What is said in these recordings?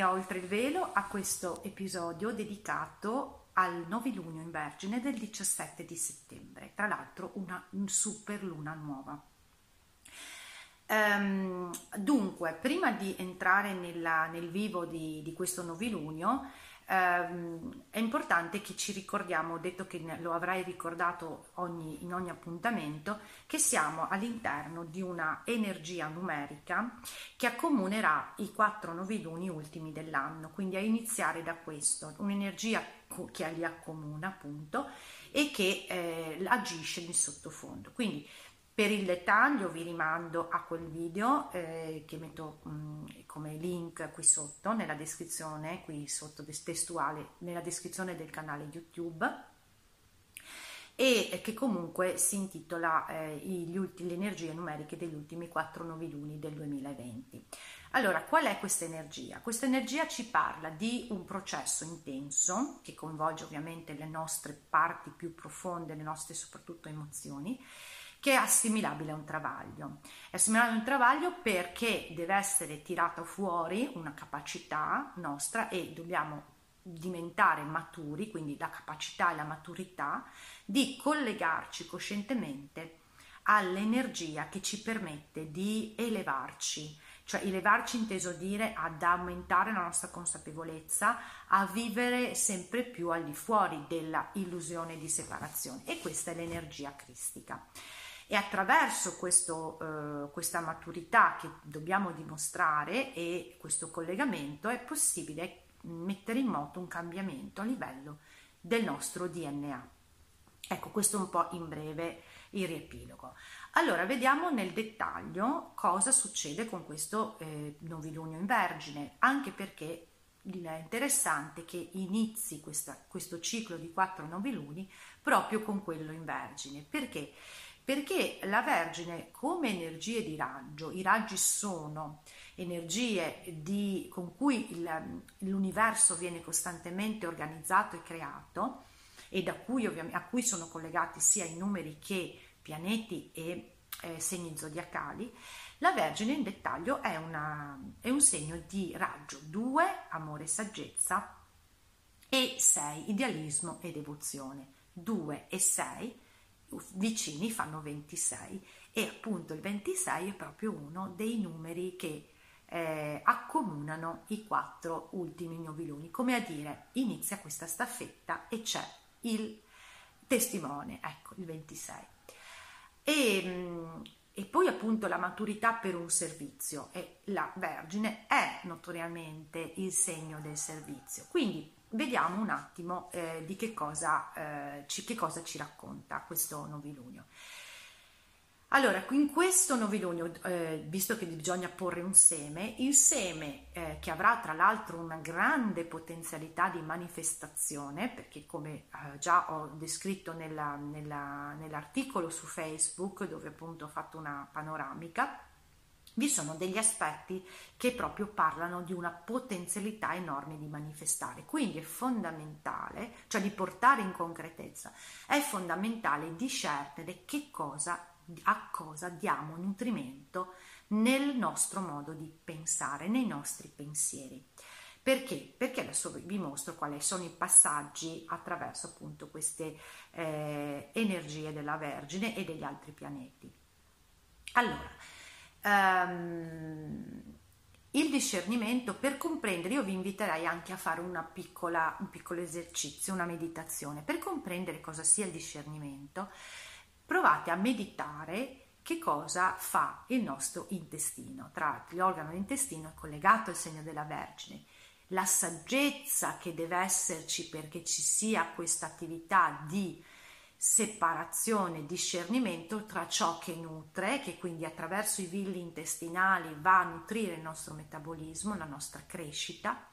Benvenuti a Oltre il Velo a questo episodio dedicato al novilunio in Vergine del 17 di settembre, tra l'altro una super luna nuova. Um, dunque, prima di entrare nella, nel vivo di, di questo novilunio, ehm, è importante che ci ricordiamo, detto che lo avrai ricordato ogni, in ogni appuntamento, che siamo all'interno di una energia numerica che accomunerà i quattro noviluni ultimi dell'anno, quindi a iniziare da questo, un'energia che li accomuna appunto e che eh, agisce in sottofondo. Quindi per il dettaglio vi rimando a quel video eh, che metto mh, mm, come link qui sotto nella descrizione, qui sotto testuale, nella descrizione del canale YouTube e che comunque si intitola eh, gli ultimi, Le energie numeriche degli ultimi quattro noviluni del 2020. Allora, qual è questa energia? Questa energia ci parla di un processo intenso che coinvolge ovviamente le nostre parti più profonde, le nostre soprattutto emozioni, che è assimilabile a un travaglio. È assimilabile a un travaglio perché deve essere tirata fuori una capacità nostra e dobbiamo diventare maturi, quindi la capacità e la maturità di collegarci coscientemente all'energia che ci permette di elevarci, cioè elevarci inteso dire ad aumentare la nostra consapevolezza, a vivere sempre più al di fuori della illusione di separazione e questa è l'energia cristica. E attraverso questo, eh, questa maturità che dobbiamo dimostrare e questo collegamento è possibile mettere in moto un cambiamento a livello del nostro DNA. Ecco, questo un po' in breve il riepilogo. Allora, vediamo nel dettaglio cosa succede con questo eh, novilunio in Vergine, anche perché è interessante che inizi questa, questo ciclo di quattro noviluni proprio con quello in Vergine. Perché? Perché la Vergine come energie di raggio, i raggi sono energie di, con cui il, l'universo viene costantemente organizzato e creato e da cui, a cui sono collegati sia i numeri che pianeti e eh, segni zodiacali, la Vergine in dettaglio è, una, è un segno di raggio 2, amore e saggezza, e 6, idealismo e devozione. 2 e 6 vicini fanno 26 e appunto il 26 è proprio uno dei numeri che eh, accomunano i quattro ultimi noviluni, come a dire inizia questa staffetta e c'è il testimone, ecco il 26. E, mm, e poi appunto la maturità per un servizio e la Vergine è notoriamente il segno del servizio. Quindi vediamo un attimo eh, di che cosa, eh, ci, che cosa ci racconta questo novilunio. Allora, in questo novilunio, eh, visto che bisogna porre un seme, il seme eh, che avrà tra l'altro una grande potenzialità di manifestazione, perché come eh, già ho descritto nella, nella, nell'articolo su Facebook, dove appunto ho fatto una panoramica, vi sono degli aspetti che proprio parlano di una potenzialità enorme di manifestare. Quindi è fondamentale, cioè di portare in concretezza, è fondamentale discernere che cosa, a cosa diamo nutrimento nel nostro modo di pensare, nei nostri pensieri. Perché? Perché adesso vi mostro quali sono i passaggi attraverso appunto queste eh, energie della Vergine e degli altri pianeti. Allora, Um, il discernimento per comprendere, io vi inviterei anche a fare piccola, un piccolo esercizio, una meditazione. Per comprendere cosa sia il discernimento, provate a meditare che cosa fa il nostro intestino. Tra l'organo dell'intestino è collegato al segno della Vergine. La saggezza che deve esserci perché ci sia questa attività di separazione, discernimento tra ciò che nutre, che quindi attraverso i villi intestinali va a nutrire il nostro metabolismo, la nostra crescita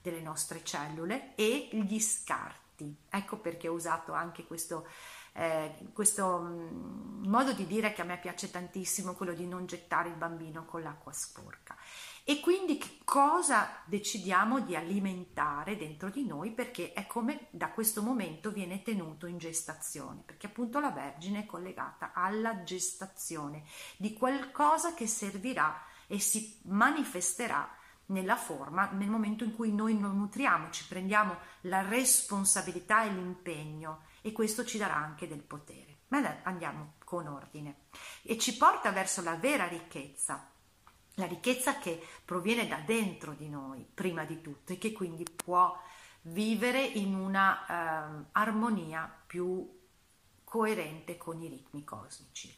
delle nostre cellule e gli scarti. Ecco perché ho usato anche questo, eh, questo mm, modo di dire che a me piace tantissimo, quello di non gettare il bambino con l'acqua sporca. E quindi che cosa decidiamo di alimentare dentro di noi? Perché è come da questo momento viene tenuto in gestazione, perché appunto la Vergine è collegata alla gestazione di qualcosa che servirà e si manifesterà nella forma nel momento in cui noi lo nutriamo, ci prendiamo la responsabilità e l'impegno e questo ci darà anche del potere. Ma andiamo con ordine. E ci porta verso la vera ricchezza la ricchezza che proviene da dentro di noi, prima di tutto, e che quindi può vivere in una eh, armonia più coerente con i ritmi cosmici.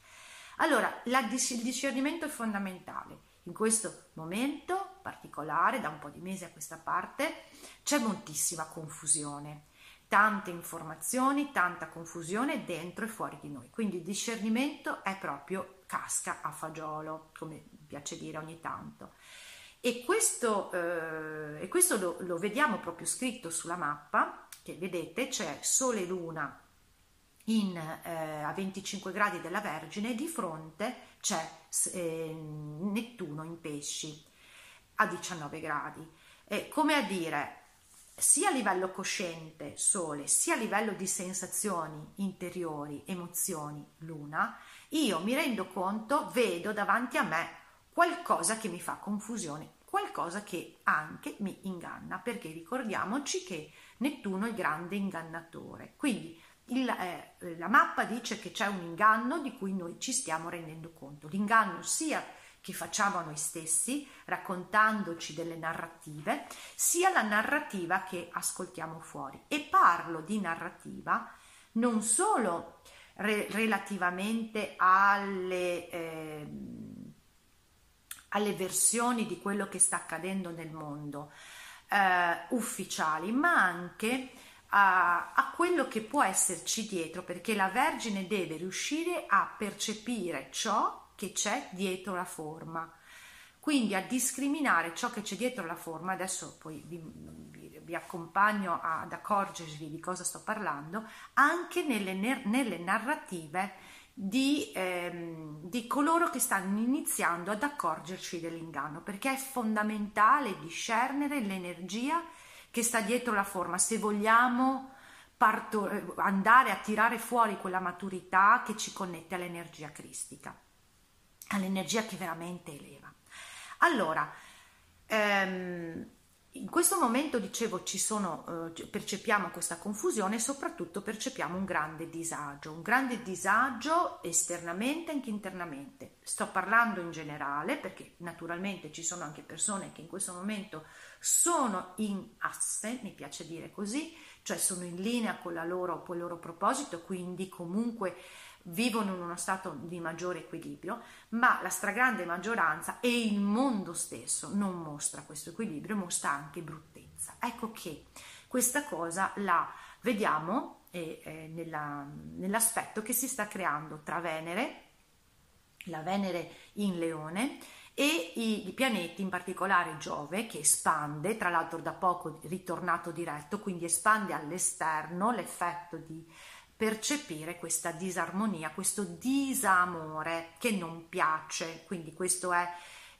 Allora, la, il discernimento è fondamentale. In questo momento particolare, da un po' di mesi a questa parte, c'è moltissima confusione, tante informazioni, tanta confusione dentro e fuori di noi. Quindi il discernimento è proprio casca a fagiolo, come piace dire ogni tanto. E questo, eh, e questo lo, lo, vediamo proprio scritto sulla mappa, che vedete c'è Sole e Luna in, eh, a 25 gradi della Vergine di fronte c'è eh, Nettuno in pesci a 19 gradi. come a dire, sia a livello cosciente Sole, sia a livello di sensazioni interiori, emozioni Luna, io mi rendo conto, vedo davanti a me qualcosa che mi fa confusione, qualcosa che anche mi inganna, perché ricordiamoci che Nettuno è il grande ingannatore. Quindi il, eh, la mappa dice che c'è un inganno di cui noi ci stiamo rendendo conto. L'inganno sia che facciamo a noi stessi, raccontandoci delle narrative, sia la narrativa che ascoltiamo fuori. E parlo di narrativa non solo re- relativamente alle... Eh, alle versioni di quello che sta accadendo nel mondo eh, ufficiali, ma anche a, a, quello che può esserci dietro, perché la Vergine deve riuscire a percepire ciò che c'è dietro la forma. Quindi a discriminare ciò che c'è dietro la forma, adesso poi vi, vi, vi accompagno ad accorgervi di cosa sto parlando, anche nelle, nelle narrative di, ehm, di, coloro che stanno iniziando ad accorgerci dell'inganno, perché è fondamentale discernere l'energia che sta dietro la forma, se vogliamo parto- andare a tirare fuori quella maturità che ci connette all'energia cristica, all'energia che veramente eleva. Allora, ehm, in questo momento, dicevo, sono, eh, percepiamo questa confusione e soprattutto percepiamo un grande disagio, un grande disagio esternamente anche internamente. Sto parlando in generale perché naturalmente ci sono anche persone che in questo momento sono in asse, mi piace dire così, cioè sono in linea con, loro, con il loro proposito, quindi comunque vivono in uno stato di maggiore equilibrio, ma la stragrande maggioranza e il mondo stesso non mostra questo equilibrio, mostra anche bruttezza. Ecco che questa cosa la vediamo eh, eh, nella, nell'aspetto che si sta creando tra Venere, la Venere in Leone, e i, i, pianeti, in particolare Giove, che espande, tra l'altro da poco ritornato diretto, quindi espande all'esterno l'effetto di percepire questa disarmonia, questo disamore che non piace. Quindi questa è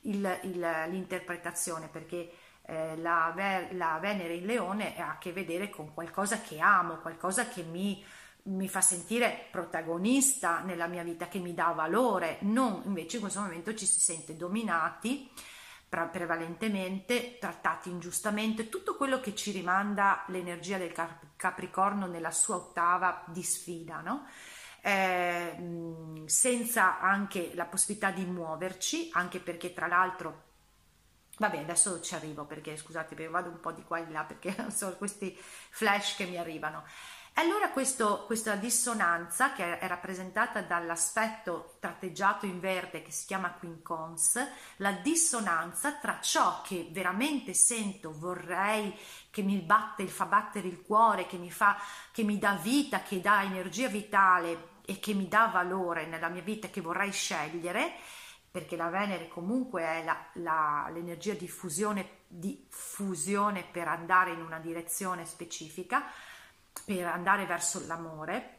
il, il, l'interpretazione perché eh, la, la, Venere in Leone ha a che vedere con qualcosa che amo, qualcosa che mi, mi fa sentire protagonista nella mia vita, che mi dà valore, non invece in questo momento ci si sente dominati prevalentemente trattati ingiustamente, tutto quello che ci rimanda l'energia del Capricorno nella sua ottava di sfida, no? eh, senza anche la possibilità di muoverci, anche perché tra l'altro Vabbè, adesso ci arrivo perché scusate, vado un po' di qua e di là perché sono questi flash che mi arrivano. Allora questo, questa dissonanza che è rappresentata dall'aspetto tratteggiato in verde che si chiama quincons, la dissonanza tra ciò che veramente sento, vorrei, che mi batte, fa battere il cuore, che mi, fa, che mi dà vita, che dà energia vitale e che mi dà valore nella mia vita, che vorrei scegliere, perché la Venere comunque è la, la, l'energia di fusione, di fusione per andare in una direzione specifica per andare verso l'amore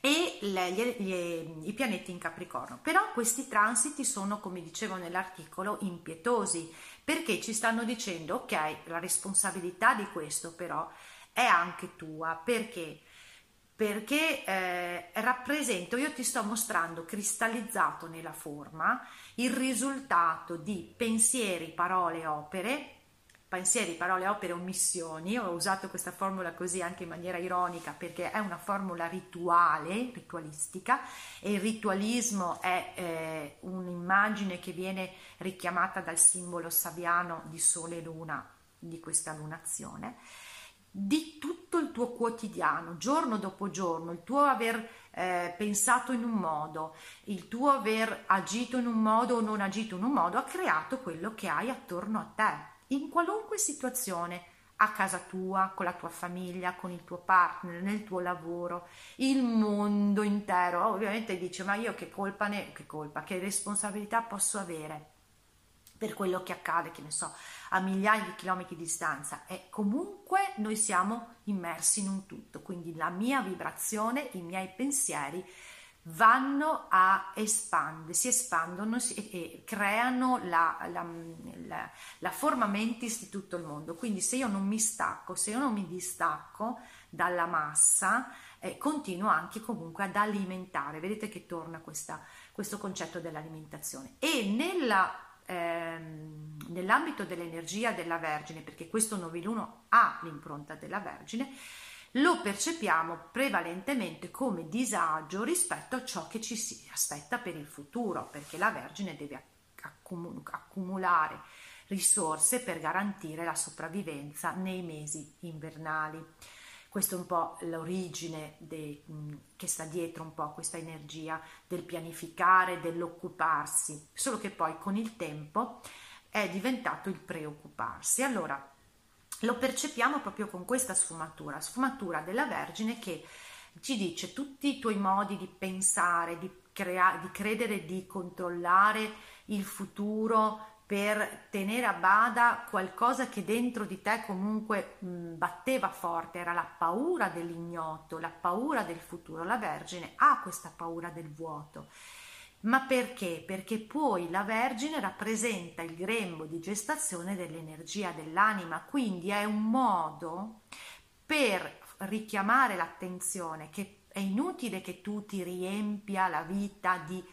e le, gli, gli, i pianeti in Capricorno. Però questi transiti sono, come dicevo nell'articolo, impietosi perché ci stanno dicendo ok, la responsabilità di questo però è anche tua perché perché eh, rappresento, io ti sto mostrando cristallizzato nella forma il risultato di pensieri, parole, opere pensieri, parole, opere, omissioni. Ho usato questa formula così anche in maniera ironica perché è una formula rituale, ritualistica e il ritualismo è eh, un'immagine che viene richiamata dal simbolo sabiano di sole e luna di questa lunazione di tutto il tuo quotidiano, giorno dopo giorno, il tuo aver eh, pensato in un modo, il tuo aver agito in un modo o non agito in un modo, ha creato quello che hai attorno a te in qualunque situazione, a casa tua, con la tua famiglia, con il tuo partner, nel tuo lavoro, il mondo intero. Ovviamente dice, ma io che colpa ne, che colpa, che responsabilità posso avere per quello che accade, che ne so, a migliaia di chilometri di distanza e comunque noi siamo immersi in un tutto, quindi la mia vibrazione, i miei pensieri vanno a espandere, si espandono e, creano la, la, la, la, forma mentis di tutto il mondo. Quindi se io non mi stacco, se io non mi distacco dalla massa, eh, continuo anche comunque ad alimentare. Vedete che torna questa, questo concetto dell'alimentazione. E nella, ehm, nell'ambito dell'energia della Vergine, perché questo noviluno ha l'impronta della Vergine, lo percepiamo prevalentemente come disagio rispetto a ciò che ci si aspetta per il futuro, perché la Vergine deve accumulare risorse per garantire la sopravvivenza nei mesi invernali. Questa è un po' l'origine de, che sta dietro un po' questa energia del pianificare, dell'occuparsi, solo che poi con il tempo è diventato il preoccuparsi. Allora, lo percepiamo proprio con questa sfumatura, sfumatura della Vergine che ci dice tutti i tuoi modi di pensare, di, crea- di credere, di controllare il futuro per tenere a bada qualcosa che dentro di te comunque mh, batteva forte, era la paura dell'ignoto, la paura del futuro. La Vergine ha questa paura del vuoto ma perché? Perché poi la Vergine rappresenta il grembo di gestazione dell'energia dell'anima, quindi è un modo per richiamare l'attenzione che è inutile che tu ti riempia la vita di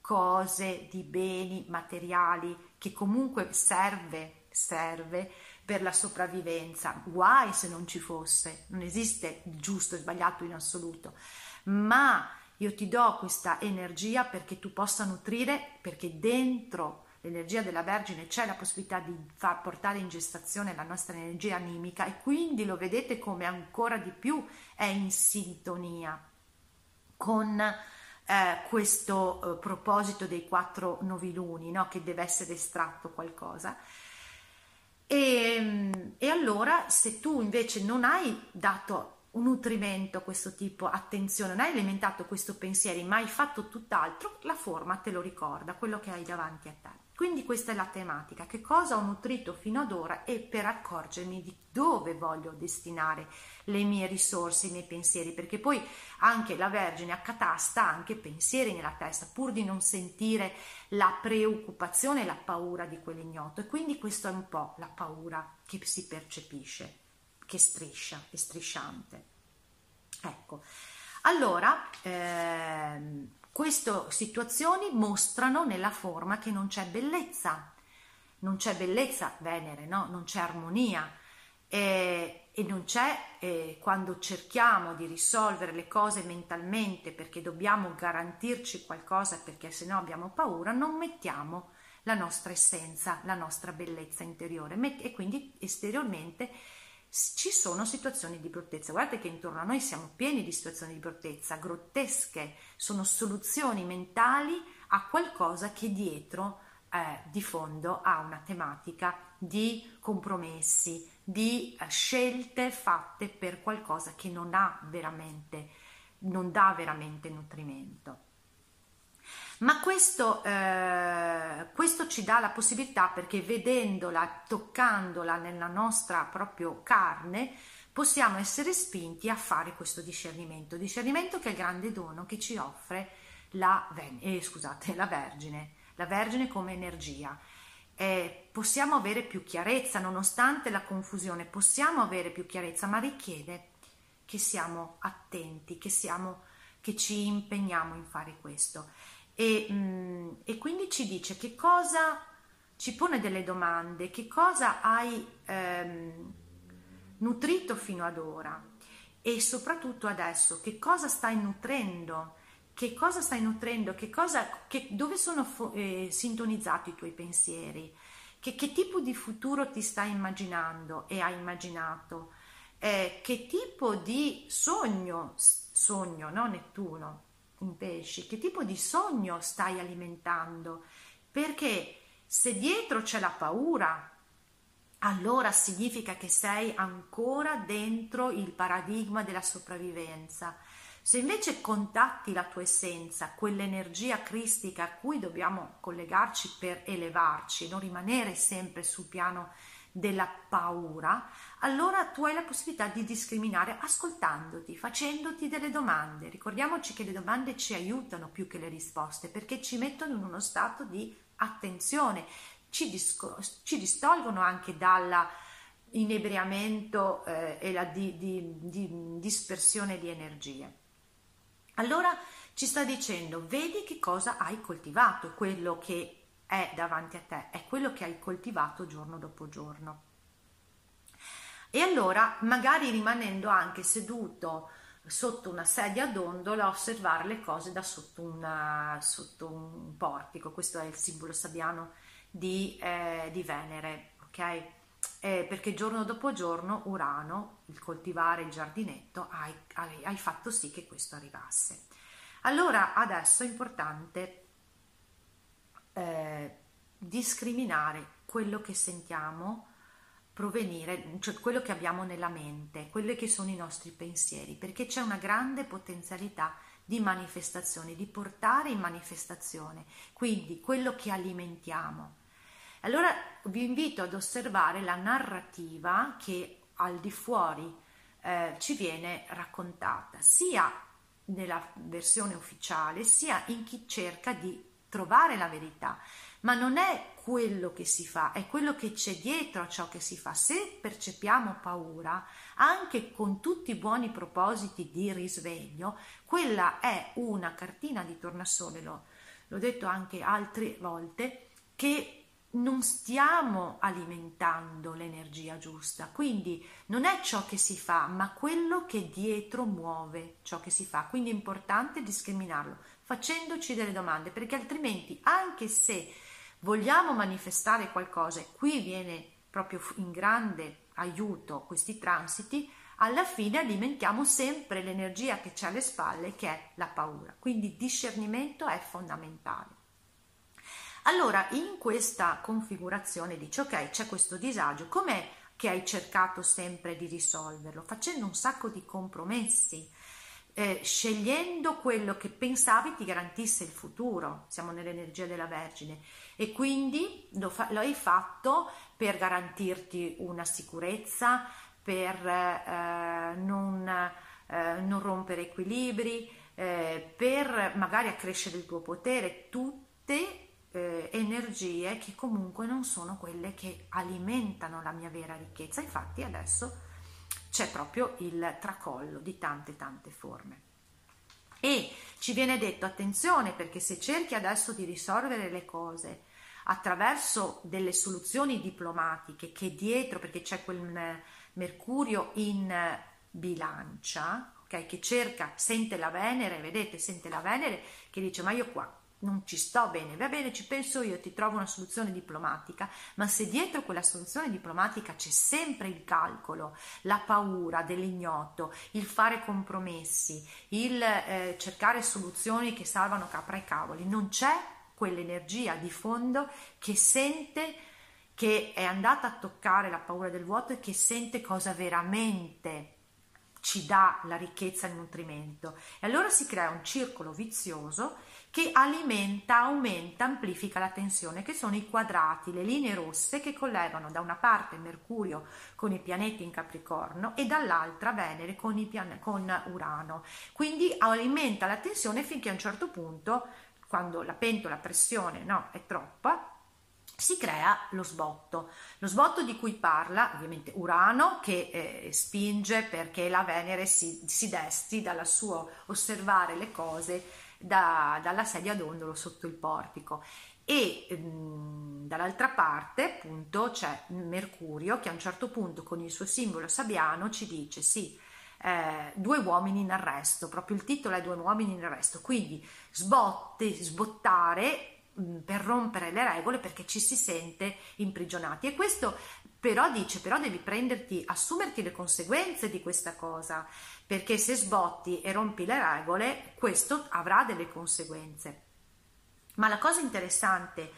cose, di beni materiali che comunque serve, serve per la sopravvivenza. Guai se non ci fosse, non esiste il giusto e sbagliato in assoluto, ma io ti do questa energia perché tu possa nutrire, perché dentro l'energia della Vergine c'è la possibilità di far portare in gestazione la nostra energia animica e quindi lo vedete come ancora di più è in sintonia con eh, questo eh, proposito dei quattro noviluni, no? che deve essere estratto qualcosa. E, e allora se tu invece non hai dato un nutrimento questo tipo, attenzione, non hai alimentato questo pensiero, ma hai fatto tutt'altro, la forma te lo ricorda, quello che hai davanti a te. Quindi questa è la tematica, che cosa ho nutrito fino ad ora e per accorgermi di dove voglio destinare le mie risorse, i miei pensieri, perché poi anche la Vergine accatasta anche pensieri nella testa, pur di non sentire la preoccupazione la paura di quell'ignoto. E quindi questo è un po' la paura che si percepisce che striscia, è strisciante. Ecco, allora ehm, queste situazioni mostrano nella forma che non c'è bellezza, non c'è bellezza Venere, no? non c'è armonia e, e non c'è eh, quando cerchiamo di risolvere le cose mentalmente perché dobbiamo garantirci qualcosa perché se no abbiamo paura, non mettiamo la nostra essenza, la nostra bellezza interiore e quindi esteriormente ci sono situazioni di bruttezza. Guardate che intorno a noi siamo pieni di situazioni di bruttezza, grottesche, sono soluzioni mentali a qualcosa che dietro eh, di fondo ha una tematica di compromessi, di eh, scelte fatte per qualcosa che non ha veramente, non dà veramente nutrimento. Ma questo, eh, questo, ci dà la possibilità perché vedendola, toccandola nella nostra proprio carne, possiamo essere spinti a fare questo discernimento. Discernimento che è il grande dono che ci offre la, eh, scusate, la Vergine, la Vergine come energia. Eh, possiamo avere più chiarezza nonostante la confusione, possiamo avere più chiarezza, ma richiede che siamo attenti, che, siamo, che ci impegniamo in fare questo. E, mh, mm, e, quindi ci dice che cosa ci pone delle domande, che cosa hai ehm, nutrito fino ad ora? E soprattutto adesso che cosa stai nutrendo? Che cosa stai nutrendo, che cosa, che, dove sono eh, sintonizzati i tuoi pensieri, che, che, tipo di futuro ti stai immaginando e hai immaginato, eh, che tipo di sogno, sogno, no Nettuno, in pesci, che tipo di sogno stai alimentando, perché se dietro c'è la paura, allora significa che sei ancora dentro il paradigma della sopravvivenza. Se invece contatti la tua essenza, quell'energia cristica a cui dobbiamo collegarci per elevarci, non rimanere sempre sul piano della paura, allora tu hai la possibilità di discriminare ascoltandoti, facendoti delle domande. Ricordiamoci che le domande ci aiutano più che le risposte perché ci mettono in uno stato di attenzione, ci, disco- ci distolgono anche dalla inebriamento eh, e la di, di, di dispersione di energie. Allora ci sta dicendo, vedi che cosa hai coltivato, quello che è davanti a te, è quello che hai coltivato giorno dopo giorno. E allora, magari rimanendo anche seduto sotto una sedia a dondola, osservare le cose da sotto, una, sotto un portico. Questo è il simbolo sabbiano di, eh, di Venere, ok? Eh, perché giorno dopo giorno Urano, il coltivare il giardinetto, hai, hai, hai fatto sì che questo arrivasse. Allora adesso è importante eh, discriminare quello che sentiamo provenire, cioè quello che abbiamo nella mente, quelli che sono i nostri pensieri, perché c'è una grande potenzialità di manifestazione, di portare in manifestazione, quindi quello che alimentiamo. Allora vi invito ad osservare la narrativa che al di fuori eh, ci viene raccontata, sia nella versione ufficiale, sia in chi cerca di trovare la verità. Ma non è quello che si fa, è quello che c'è dietro a ciò che si fa. Se percepiamo paura, anche con tutti i buoni propositi di risveglio, quella è una cartina di tornasole, l'ho, l'ho detto anche altre volte, che non stiamo alimentando l'energia giusta, quindi non è ciò che si fa, ma quello che dietro muove ciò che si fa. Quindi è importante discriminarlo facendoci delle domande, perché altrimenti, anche se vogliamo manifestare qualcosa, e qui viene proprio in grande aiuto questi transiti, alla fine alimentiamo sempre l'energia che c'è alle spalle, che è la paura. Quindi discernimento è fondamentale. Allora, in questa configurazione dici, ok, c'è questo disagio, com'è che hai cercato sempre di risolverlo? Facendo un sacco di compromessi, eh, scegliendo quello che pensavi ti garantisse il futuro, siamo nell'energia della Vergine, e quindi lo, fa- lo hai fatto per garantirti una sicurezza, per eh, non, eh, non, rompere equilibri, eh, per magari accrescere il tuo potere, tutte eh, energie che comunque non sono quelle che alimentano la mia vera ricchezza. Infatti adesso c'è proprio il tracollo di tante tante forme. E ci viene detto attenzione perché se cerchi adesso di risolvere le cose attraverso delle soluzioni diplomatiche che dietro, perché c'è quel Mercurio in bilancia, okay, che cerca, sente la Venere, vedete, sente la Venere che dice ma io qua non ci sto bene, va bene, ci penso io, ti trovo una soluzione diplomatica, ma se dietro quella soluzione diplomatica c'è sempre il calcolo, la paura dell'ignoto, il fare compromessi, il eh, cercare soluzioni che salvano capra e cavoli, non c'è quell'energia di fondo che sente che è andata a toccare la paura del vuoto e che sente cosa veramente ci dà la ricchezza e il nutrimento. E allora si crea un circolo vizioso che alimenta, aumenta, amplifica la tensione, che sono i quadrati, le linee rosse che collegano da una parte Mercurio con i pianeti in Capricorno e dall'altra Venere con, pian- con Urano. Quindi alimenta la tensione finché a un certo punto, quando la pentola a pressione no, è troppa, si crea lo sbotto. Lo sbotto di cui parla ovviamente Urano che eh, spinge perché la Venere si, si desti dal suo osservare le cose da, dalla sedia d'ondolo sotto il portico. E ehm, dall'altra parte appunto c'è Mercurio che a un certo punto con il suo simbolo sabbiano ci dice sì eh, due uomini in arresto proprio il titolo è due uomini in arresto. Quindi sbotte, sbottare per rompere le regole perché ci si sente imprigionati. E questo però dice però devi prenderti assumerti le conseguenze di questa cosa perché se sbotti e rompi le regole questo avrà delle conseguenze. Ma la cosa interessante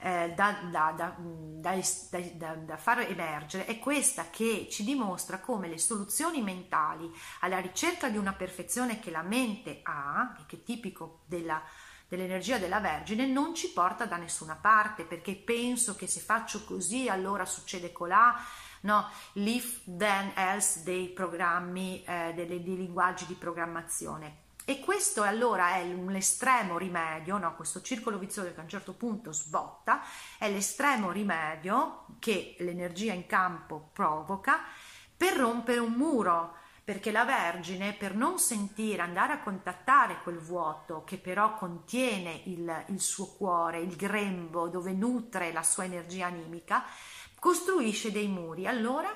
eh, da, da, da, da, far emergere è questa che ci dimostra come le soluzioni mentali alla ricerca di una perfezione che la mente ha, che è tipico della dell'energia della Vergine non ci porta da nessuna parte perché penso che se faccio così allora succede colà no, l'if then else dei programmi eh, dei, dei linguaggi di programmazione. E questo allora è l'estremo rimedio, no? questo circolo vizioso che a un certo punto sbotta, è l'estremo rimedio che l'energia in campo provoca per rompere un muro, perché la Vergine, per non sentire, andare a contattare quel vuoto che però contiene il, il suo cuore, il grembo dove nutre la sua energia animica, costruisce dei muri. Allora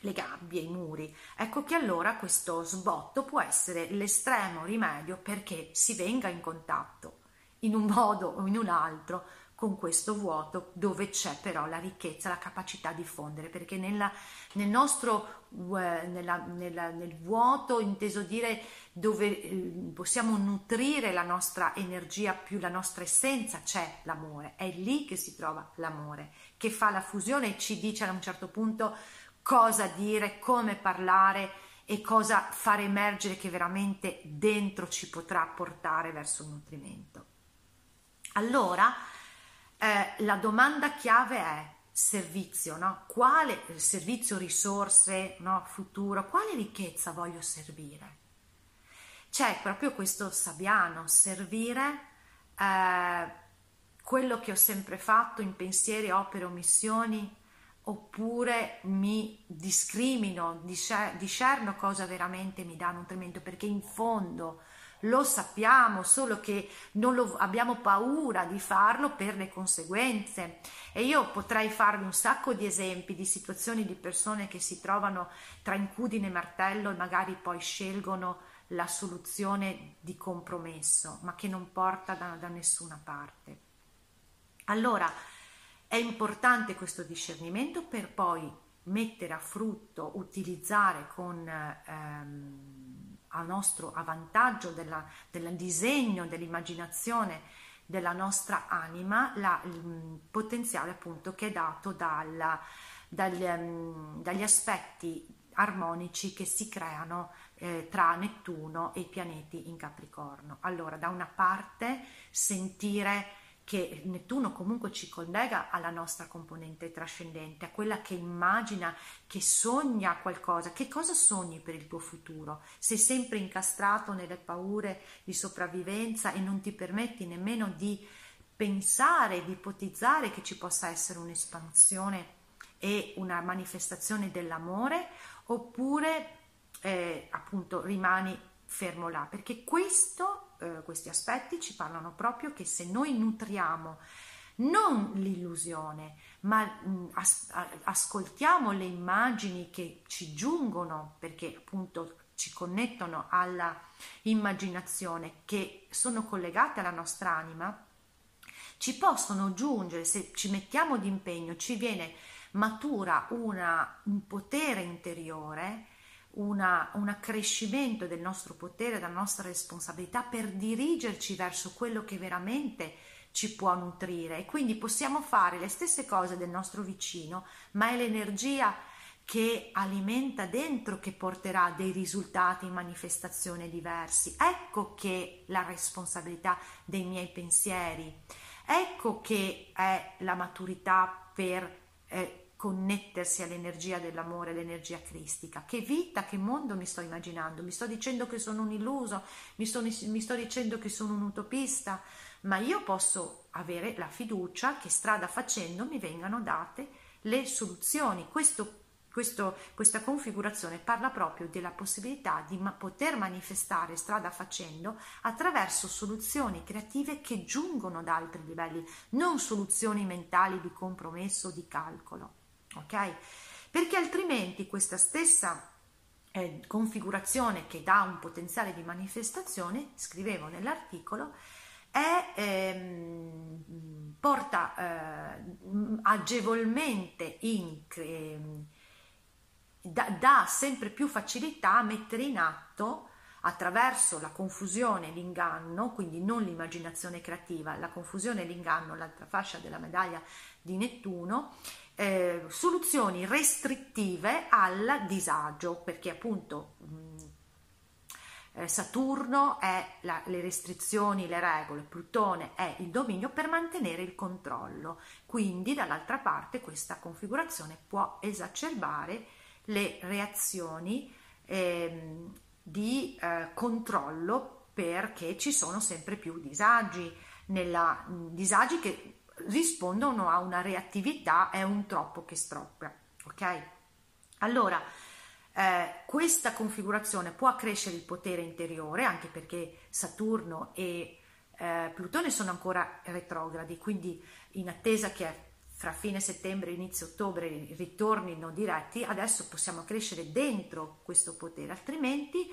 le gabbie, i muri. Ecco che allora questo sbotto può essere l'estremo rimedio perché si venga in contatto in un modo o in un altro con questo vuoto dove c'è però la ricchezza, la capacità di fondere, perché nella, nel nostro eh, nella, nella, nel vuoto, inteso dire dove eh, possiamo nutrire la nostra energia più la nostra essenza, c'è l'amore, è lì che si trova l'amore, che fa la fusione e ci dice a un certo punto cosa dire, come parlare e cosa fare emergere che veramente dentro ci potrà portare verso un nutrimento. Allora, eh, la domanda chiave è servizio, no? Quale servizio, risorse, no? futuro, quale ricchezza voglio servire? C'è proprio questo Sabiano, servire eh, quello che ho sempre fatto in pensieri, opere, omissioni, oppure mi discrimino, discerno cosa veramente mi dà nutrimento, perché in fondo lo sappiamo, solo che non lo, abbiamo paura di farlo per le conseguenze. E io potrei farvi un sacco di esempi di situazioni di persone che si trovano tra incudine e martello e magari poi scelgono la soluzione di compromesso, ma che non porta da, da nessuna parte. Allora, è importante questo discernimento per poi mettere a frutto, utilizzare con ehm, a nostro a vantaggio della, del disegno, dell'immaginazione della nostra anima, la, il potenziale appunto che è dato dalla, dagli, um, dagli aspetti armonici che si creano eh, tra Nettuno e i pianeti in Capricorno. Allora, da una parte sentire che Nettuno comunque ci collega alla nostra componente trascendente, a quella che immagina, che sogna qualcosa. Che cosa sogni per il tuo futuro? Sei sempre incastrato nelle paure di sopravvivenza e non ti permetti nemmeno di pensare, di ipotizzare che ci possa essere un'espansione e una manifestazione dell'amore, oppure eh, appunto rimani fermo là, perché questo eh, questi aspetti ci parlano proprio che se noi nutriamo non l'illusione, ma mh, mm, as- ascoltiamo le immagini che ci giungono, perché appunto ci connettono alla immaginazione, che sono collegate alla nostra anima, ci possono giungere, se ci mettiamo d'impegno, ci viene matura una, un potere interiore, una, un accrescimento del nostro potere, della nostra responsabilità per dirigerci verso quello che veramente ci può nutrire e quindi possiamo fare le stesse cose del nostro vicino, ma è l'energia che alimenta dentro che porterà dei risultati in manifestazione diversi. Ecco che la responsabilità dei miei pensieri, ecco che è la maturità per eh, connettersi all'energia dell'amore, all'energia cristica. Che vita, che mondo mi sto immaginando? Mi sto dicendo che sono un illuso, mi sto, mi sto dicendo che sono un utopista, ma io posso avere la fiducia che strada facendo mi vengano date le soluzioni. Questo questo, questa configurazione parla proprio della possibilità di ma- poter manifestare strada facendo attraverso soluzioni creative che giungono da altri livelli, non soluzioni mentali di compromesso o di calcolo. Ok? Perché altrimenti questa stessa eh, configurazione che dà un potenziale di manifestazione, scrivevo nell'articolo, è, ehm, porta eh, agevolmente in, eh, dà sempre più facilità a mettere in atto attraverso la confusione e l'inganno, quindi non l'immaginazione creativa, la confusione e l'inganno, l'altra fascia della medaglia di Nettuno, eh, soluzioni restrittive al disagio, perché appunto mh, eh, Saturno è la, le restrizioni, le regole, Plutone è il dominio per mantenere il controllo, quindi dall'altra parte questa configurazione può esacerbare le reazioni eh, di eh, controllo perché ci sono sempre più disagi, nella, disagi che rispondono a una reattività e un troppo che stroppa. Ok? Allora, eh, questa configurazione può accrescere il potere interiore anche perché Saturno e eh, Plutone sono ancora retrogradi, quindi in attesa che fra fine settembre e inizio ottobre ritornino diretti, adesso possiamo crescere dentro questo potere, altrimenti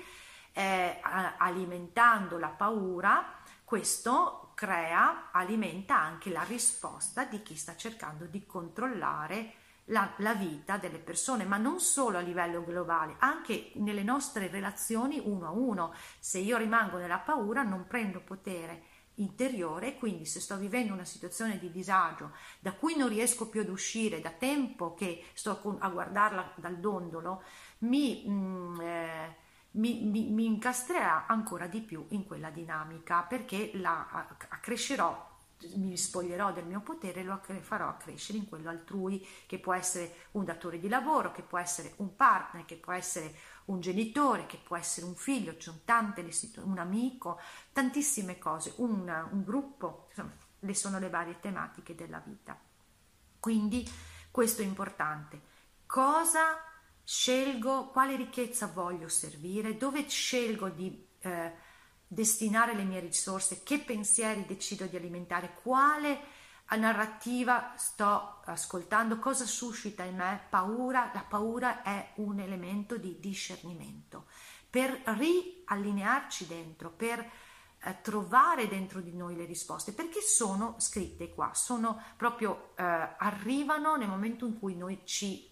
eh, alimentando la paura, questo crea, alimenta anche la risposta di chi sta cercando di controllare la, la, vita delle persone, ma non solo a livello globale, anche nelle nostre relazioni uno a uno. Se io rimango nella paura non prendo potere interiore, quindi se sto vivendo una situazione di disagio da cui non riesco più ad uscire da tempo che sto a guardarla dal dondolo, mi, mm, eh, mi, mi, mi, incastrerà ancora di più in quella dinamica perché la accrescerò mi spoglierò del mio potere e lo farò crescere in quello altrui, che può essere un datore di lavoro, che può essere un partner, che può essere un genitore, che può essere un figlio, ci sono tante un amico, tantissime cose, un, un gruppo, insomma, le sono le varie tematiche della vita. Quindi questo è importante. Cosa scelgo, quale ricchezza voglio servire, dove scelgo di eh, destinare le mie risorse, che pensieri decido di alimentare, quale narrativa sto ascoltando, cosa suscita in me paura. La paura è un elemento di discernimento per riallinearci dentro, per eh, trovare dentro di noi le risposte, perché sono scritte qua, sono proprio eh, arrivano nel momento in cui noi ci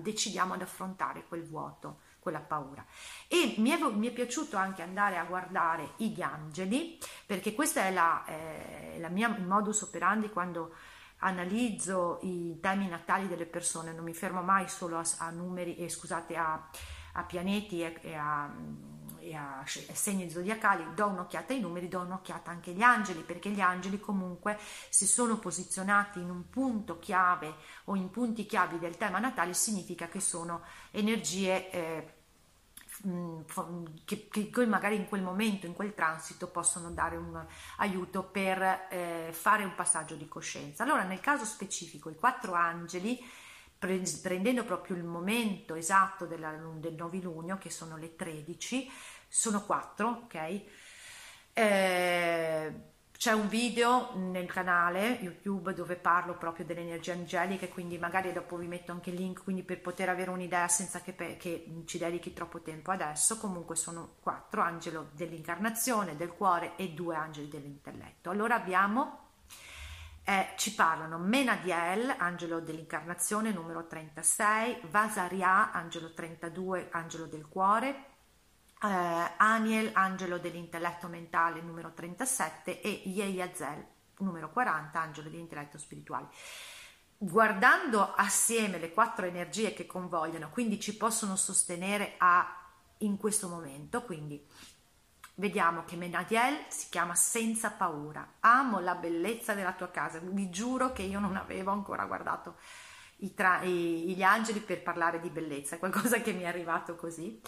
decidiamo ad affrontare quel vuoto quella paura. E mi è, mi è, piaciuto anche andare a guardare gli angeli, perché questo è la, eh, la mia modus operandi quando analizzo i temi natali delle persone, non mi fermo mai solo a, a numeri, eh, scusate, a, a pianeti e, e a e a segni zodiacali, do un'occhiata ai numeri, do un'occhiata anche agli angeli, perché gli angeli comunque se sono posizionati in un punto chiave o in punti chiavi del tema natale significa che sono energie eh, Mm, che, che, magari in quel momento, in quel transito, possono dare un aiuto per eh, fare un passaggio di coscienza. Allora, nel caso specifico, i quattro angeli, pre- prendendo proprio il momento esatto della, del novilunio, che sono le 13, sono quattro, ok? Eh, c'è un video nel canale YouTube dove parlo proprio delle energie angeliche, quindi magari dopo vi metto anche il link quindi per poter avere un'idea senza che, che ci dedichi troppo tempo adesso. Comunque sono quattro, angelo dell'incarnazione, del cuore e due angeli dell'intelletto. Allora abbiamo eh, ci parlano Menadiel, angelo dell'incarnazione numero 36, Vasaria, angelo 32, angelo del cuore, eh, Aniel, angelo dell'intelletto mentale numero 37 e Yeyazel, numero 40, angelo dell'intelletto spirituale. Guardando assieme le quattro energie che convogliono, quindi ci possono sostenere a, in questo momento, quindi vediamo che Menadiel si chiama senza paura, amo la bellezza della tua casa, vi giuro che io non avevo ancora guardato tra, gli angeli per parlare di bellezza, qualcosa che mi è arrivato così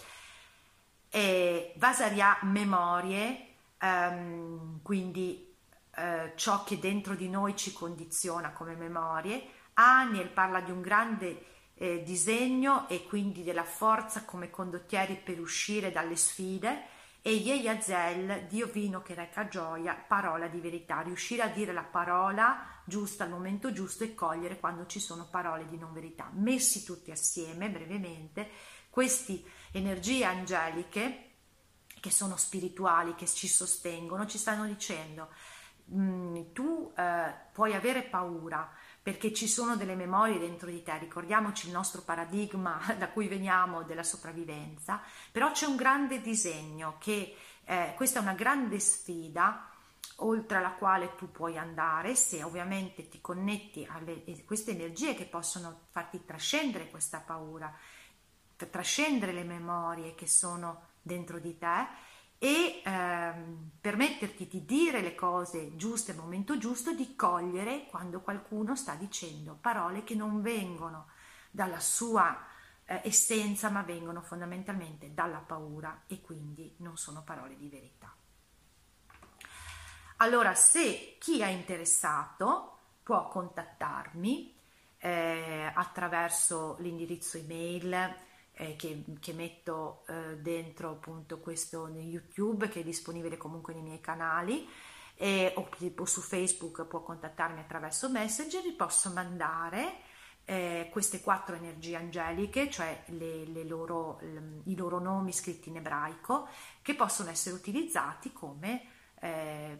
e Vasaria memorie, um, quindi uh, ciò che dentro di noi ci condiziona come memorie. Aniel parla di un grande eh, disegno e quindi della forza come condottieri per uscire dalle sfide e Yeyazel, Dio vino che reca gioia, parola di verità, riuscire a dire la parola giusta al momento giusto e cogliere quando ci sono parole di non verità. Messi tutti assieme, brevemente, queste energie angeliche che sono spirituali, che ci sostengono, ci stanno dicendo mm, tu eh, puoi avere paura perché ci sono delle memorie dentro di te, ricordiamoci il nostro paradigma da cui veniamo della sopravvivenza, però c'è un grande disegno che eh, questa è una grande sfida oltre alla quale tu puoi andare se ovviamente ti connetti a queste energie che possono farti trascendere questa paura trascendere le memorie che sono dentro di te e ehm, permetterti di dire le cose giuste al momento giusto, di cogliere quando qualcuno sta dicendo parole che non vengono dalla sua eh, essenza, ma vengono fondamentalmente dalla paura e quindi non sono parole di verità. Allora, se chi è interessato può contattarmi eh, attraverso l'indirizzo email eh, che, che, metto eh, dentro appunto questo in YouTube che è disponibile comunque nei miei canali e, o, su Facebook può contattarmi attraverso Messenger, vi posso mandare eh, queste quattro energie angeliche, cioè le, le loro, le, i loro nomi scritti in ebraico, che possono essere utilizzati come eh,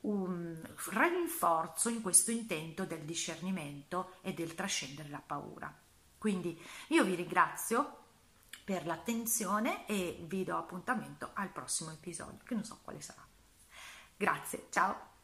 un rinforzo in questo intento del discernimento e del trascendere la paura. Quindi io vi ringrazio per l'attenzione e vi do appuntamento al prossimo episodio, che non so quale sarà. Grazie, ciao!